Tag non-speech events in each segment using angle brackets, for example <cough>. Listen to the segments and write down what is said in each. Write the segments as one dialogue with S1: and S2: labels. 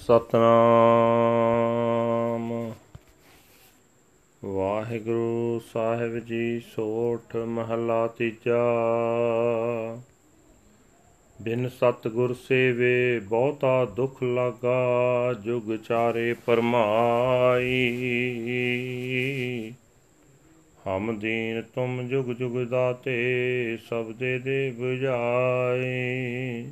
S1: ਸਤਨਾਮ। ਵਾਹਿਗੁਰੂ ਸਾਹਿਬ ਜੀ, ਸੋਠ ਮਹਲਾ ਤੀਜਾ। ਬਿਨ ਸਤਗੁਰ ਸੇਵੇ ਬਹੁਤਾ ਦੁਖ ਲਾਗਾ, ਜੁਗ ਚਾਰੇ ਪਰਮਾਈ। ਹਮ ਦੀਨ ਤੁਮ ਜੁਗ ਜੁਗ ਦਾਤੇ, ਸਭ ਦੇ ਦੇ 부ਜਾਈ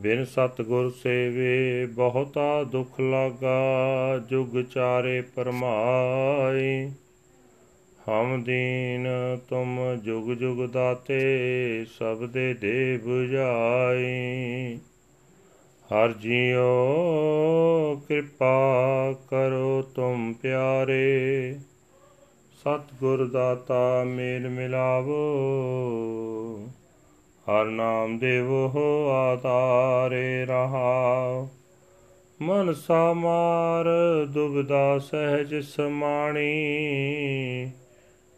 S1: ਬਿਨ ਸਤਗੁਰ ਸੇਵੇ ਬਹੁਤਾ ਦੁਖ ਲਾਗਾ, ਜੁਗ ਚਾਰੇ ਪਰਮਾਈ ਹਮ ਦੀਨ ਤੁਮ ਜੁਗ ਜੁਗ ਦਾਤੇ, ਸਭ ਦੇ ਦੇ 부ਜਾਈ ਹਰ ਜੀਓ ਕਿਰਪਾ ਕਰੋ ਤੁਮ ਪਿਆਰੇ। ਸਤਗੁਰ ਦਾਤਾ ਮੇਲ ਮਿਲਾਵੋ। ਹਰ ਨਾਮ ਦੇਵੋ ਆਤਾਰੇ ਰਹਾ। ਮਨ ਸਮਾਰ ਦੁਬਦਾ ਸਹਿਜ ਸਮਾਣੀ।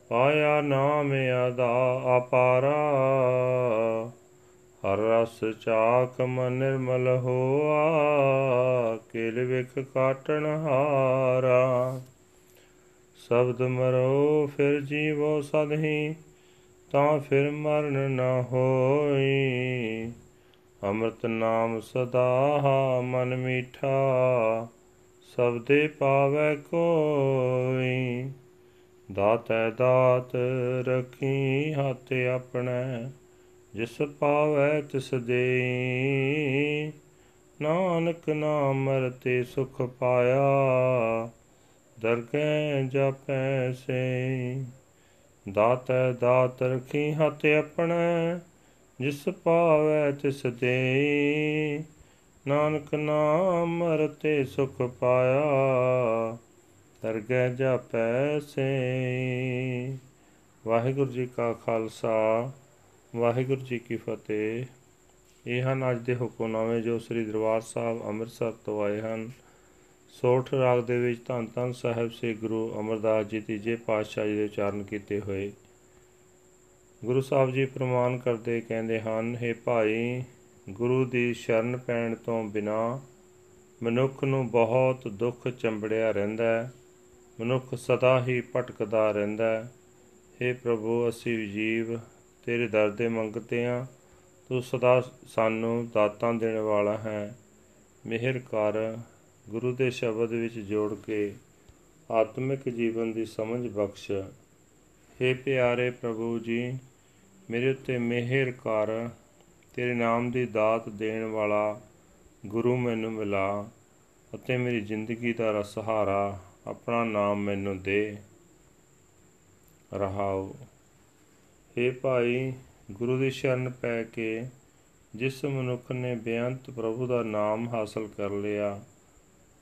S1: ਪਾਇਆ ਨਾਮ ਅਦਾ ਅਪਾਰਾ। ਹਰ ਰਸ ਚਾਕ ਮਨ ਨਿਰਮਲ ਹੋਆ, ਕਿਲ ਵਿਖ ਕਾਟਣ ਹਾਰਾ। ਸ਼ਬਦ ਮਰੋ, ਫਿਰ ਜੀਵੋ ਸਦਹੀ ਤਾਂ ਫਿਰ ਮਰਨ ਨ ਹੋਈ। ਅੰਮ੍ਰਿਤ ਨਾਮ ਸਦਾ ਮਨ ਮੀਠਾ ਸਬਦੇ ਪਾਵੈ ਕੋਈ। ਦਾਤੈ ਦਾਤ ਰਖੀ ਹੱਥ ਆਪਣੇ, ਜਿਸ ਪਾਵੈ ਤਿਸ ਦੇਈ। ਨਾਨਕ ਨਾਮ ਮਰਤੇ ਸੁਖ ਪਾਇਆ, ਦਰਗਹਿ ਜਪੈ ਸੇ ਦਾਤੈ ਦਾਤ ਰਖੀ ਹੱਥ ਆਪਣੇ, ਜਿਸ ਪਾਵੈ ਤਿਸ ਦੇਈ। ਨਾਨਕ ਨਾਮ ਮਰਤੇ ਸੁਖ ਪਾਇਆ, ਦਰਗਹਿ ਜਪੈ ਸੇ ਵਾਹਿਗੁਰੂ ਜੀ ਕਾ ਖਾਲਸਾ, ਵਾਹਿਗੁਰੂ ਜੀ ਕੀ ਫਤਿਹ। ਇਹ ਹਨ ਅੱਜ ਦੇ ਹੁਕਮਨਾਮੇ ਜੋ ਸ੍ਰੀ ਦਰਬਾਰ ਸਾਹਿਬ ਅੰਮ੍ਰਿਤਸਰ ਤੋਂ ਆਏ ਹਨ। ਸੋਠ ਰਾਗ ਦੇ ਵਿੱਚ ਧੰਨ ਧੰਨ ਸਾਹਿਬ ਸੇ ਗੁਰੂ ਅਮਰਦਾਸ ਜੀ ਤੀਜੇ ਪਾਤਸ਼ਾਹ ਜੀ ਦੇ ਉਚਾਰਨ ਕੀਤੇ ਹੋਏ। ਗੁਰੂ ਸਾਹਿਬ ਜੀ ਪ੍ਰਮਾਨ ਕਰਦੇ ਕਹਿੰਦੇ ਹਨ हे ਭਾਈ, ਗੁਰੂ ਦੀ ਸ਼ਰਨ ਪੈਣ ਤੋਂ ਬਿਨਾ ਮਨੁੱਖ ਨੂੰ ਬਹੁਤ ਦੁੱਖ ਚੰਬੜਿਆ ਰਹਿੰਦਾ ਹੈ, ਮਨੁੱਖ ਸਦਾ ਹੀ ਭਟਕਦਾ ਰਹਿੰਦਾ ਹੈ। हे ਪ੍ਰਭੂ, ਅਸੀਂ ਜੀਵ ਤੇਰੇ ਦਰ ਦੇ ਮੰਗਤੇ ਆ ਤੂੰ ਸਦਾ ਸਾਨੂੰ ਦਾਤਾਂ ਦੇਣ ਵਾਲਾ ਹੈ। ਮਿਹਰ ਕਰ ਗੁਰੂ ਦੇ ਸ਼ਬਦ ਵਿੱਚ ਜੋੜ ਕੇ ਆਤਮਿਕ ਜੀਵਨ ਦੀ ਸਮਝ ਬਖਸ਼। हे ਪਿਆਰੇ ਪ੍ਰਭੂ ਜੀ, ਮੇਰੇ ਉੱਤੇ ਮਿਹਰ ਕਰ, ਤੇਰੇ ਨਾਮ ਦੀ ਦਾਤ ਦੇਣ ਵਾਲਾ ਗੁਰੂ ਮੈਨੂੰ ਮਿਲਾ ਅਤੇ ਮੇਰੀ ਜ਼ਿੰਦਗੀ ਦਾ ਸਹਾਰਾ ਆਪਣਾ ਨਾਮ ਮੈਨੂੰ ਦੇ। ਰਹਾਓ। हे ਭਾਈ, ਗੁਰੂ ਦੀ ਸ਼ਰਨ ਪੈ ਕੇ ਜਿਸ ਮਨੁੱਖ ਨੇ ਬੇਅੰਤ ਪ੍ਰਭੂ ਦਾ ਨਾਮ ਹਾਸਲ ਕਰ ਲਿਆ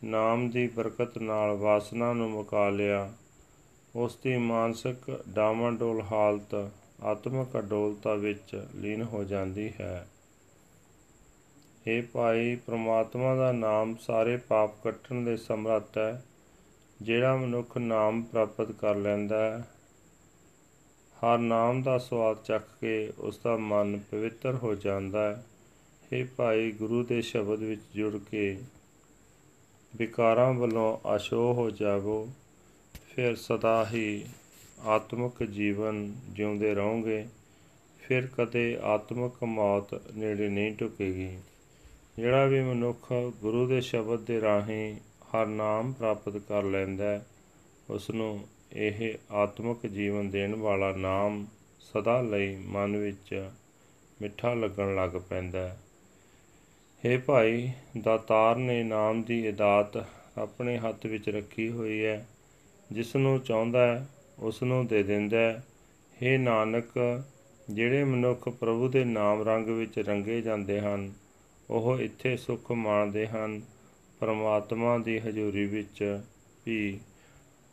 S1: ਨਾਮ ਦੀ ਬਰਕਤ ਨਾਲ ਵਾਸਨਾ ਨੂੰ ਮੁਕਾ ਲਿਆ। ਉਸ ਦੀ ਮਾਨਸਿਕ ਡਾਵਾਂਡੋਲ ਹਾਲਤ ਆਤਮਿਕ ਅਡੋਲਤਾ ਵਿੱਚ ਲੀਨ ਹੋ ਜਾਂਦੀ ਹੈ। ਇਹ ਭਾਈ, ਪ੍ਰਮਾਤਮਾ ਦਾ ਨਾਮ ਸਾਰੇ ਪਾਪ ਕੱਟਣ ਦੇ ਸਮਰੱਥ ਹੈ, ਜਿਹੜਾ ਮਨੁੱਖ ਨਾਮ ਪ੍ਰਾਪਤ ਕਰ ਲੈਂਦਾ ਹੈ। ਹਰ ਨਾਮ ਦਾ ਸਵਾਦ ਚੱਖ ਕੇ ਉਸ ਦਾ ਮਨ ਪਵਿੱਤਰ ਹੋ ਜਾਂਦਾ ਹੈ। ਇਹ ਭਾਈ, ਗੁਰੂ ਦੇ ਸ਼ਬਦ ਵਿੱਚ ਜੁੜ ਕੇ ਵਿਕਾਰਾਂ ਵੱਲੋਂ ਅਸ਼ੋ ਹੋ ਜਾਵੋ, ਫਿਰ ਸਦਾ ਹੀ ਆਤਮਿਕ ਜੀਵਨ ਜਿਉਂਦੇ ਰਹੋਗੇ, ਫਿਰ ਕਦੇ ਆਤਮਿਕ ਮੌਤ ਨੇੜੇ ਨਹੀਂ ਟੁਕੇਗੀ। ਜਿਹੜਾ ਵੀ ਮਨੁੱਖ ਗੁਰੂ ਦੇ ਸ਼ਬਦ ਦੇ ਰਾਹੀਂ ਹਰ ਨਾਮ ਪ੍ਰਾਪਤ ਕਰ ਲੈਂਦਾ ਉਸ ਨੂੰ ਇਹ ਆਤਮਿਕ ਜੀਵਨ ਦੇਣ ਵਾਲਾ ਨਾਮ ਸਦਾ ਲਈ ਮਨ ਵਿੱਚ ਮਿੱਠਾ ਲੱਗਣ ਲੱਗ ਪੈਂਦਾ ਹੈ। हे ਭਾਈ, ਦਾਤਾਰ ਨੇ ਨਾਮ ਦੀ ਇਦਾਤ ਆਪਣੇ ਹੱਥ ਵਿੱਚ ਰੱਖੀ ਹੋਈ ਹੈ। ਜਿਸ ਨੂੰ ਚਾਹੁੰਦਾ ਹੈ ਉਸ ਨੂੰ ਦੇ ਦਿੰਦਾ ਹੈ। हे ਨਾਨਕ, ਜਿਹੜੇ ਮਨੁੱਖ ਪ੍ਰਭੂ ਦੇ ਨਾਮ ਰੰਗ ਵਿੱਚ ਰੰਗੇ ਜਾਂਦੇ ਹਨ, ਉਹ ਇੱਥੇ ਸੁੱਖ ਮਾਣਦੇ ਹਨ, ਪਰਮਾਤਮਾ ਦੀ ਹਜ਼ੂਰੀ ਵਿੱਚ ਵੀ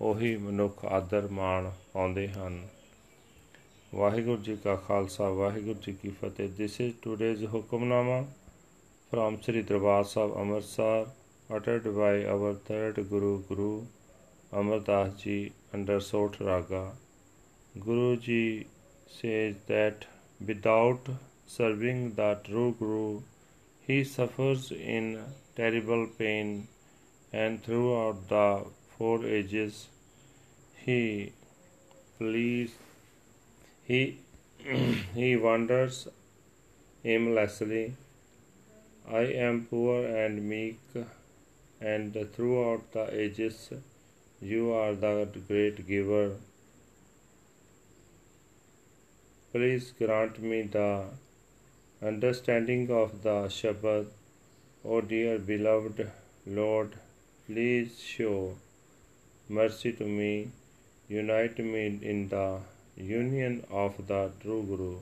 S1: ਉਹੀ ਮਨੁੱਖ ਆਦਰ ਮਾਣ ਪਾਉਂਦੇ ਹਨ। ਵਾਹਿਗੁਰੂ ਜੀ ਕਾ ਖਾਲਸਾ, ਵਾਹਿਗੁਰੂ ਜੀ ਕੀ ਫਤਿਹ। This is today's hukamnama. From Sri Darbar Sahib Amritsar uttered by our third Guru Guru Amar Das Ji under Sot Raga. Guru Ji says that without serving the true Guru, He suffers in terrible pain, and throughout the four ages he please he <clears throat> he wanders aimlessly. I am poor and meek, and throughout the ages you are the great giver. Please grant me the understanding of the Shabbat. O dear beloved Lord, please show mercy to me. Unite me in the union of the true Guru,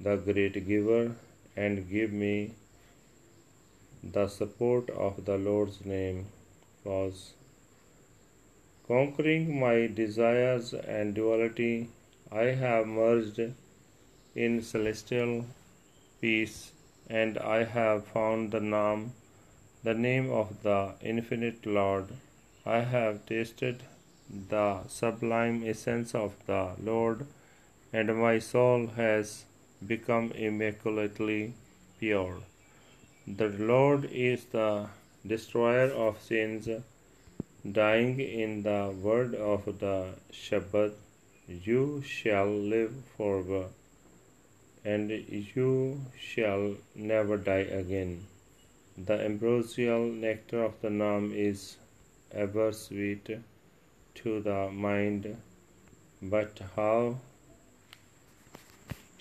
S1: the great giver, and give me the support of the Lord's name. was Conquering my desires and duality, I have merged in celestial peace, and I have found the name, the name of the infinite Lord. I have tasted the sublime essence of the Lord, and my soul has become immaculately pure. The Lord is the destroyer of sins, dying in the word of the Shabbat, you shall live forever, and you shall never die again. The ambrosial nectar of the Nam is ever sweet to the mind, but how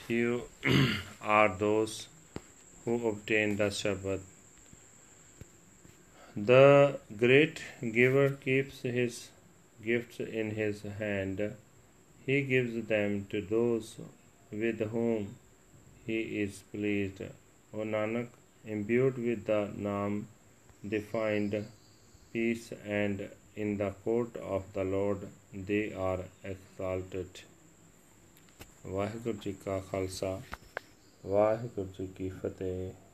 S1: few <clears throat> are those who obtain the Shabbat. The great giver keeps his gifts in his hand. He gives them to those with whom he is pleased. O Nanak, imbued with the Naam, they find peace, and in the court of the Lord they are exalted. Waheguru ji ਕਾ ਖਾਲਸਾ ਵਾਹਿਗੁਰੂ ਜੀ ਕੀ ਫਤਿਹ।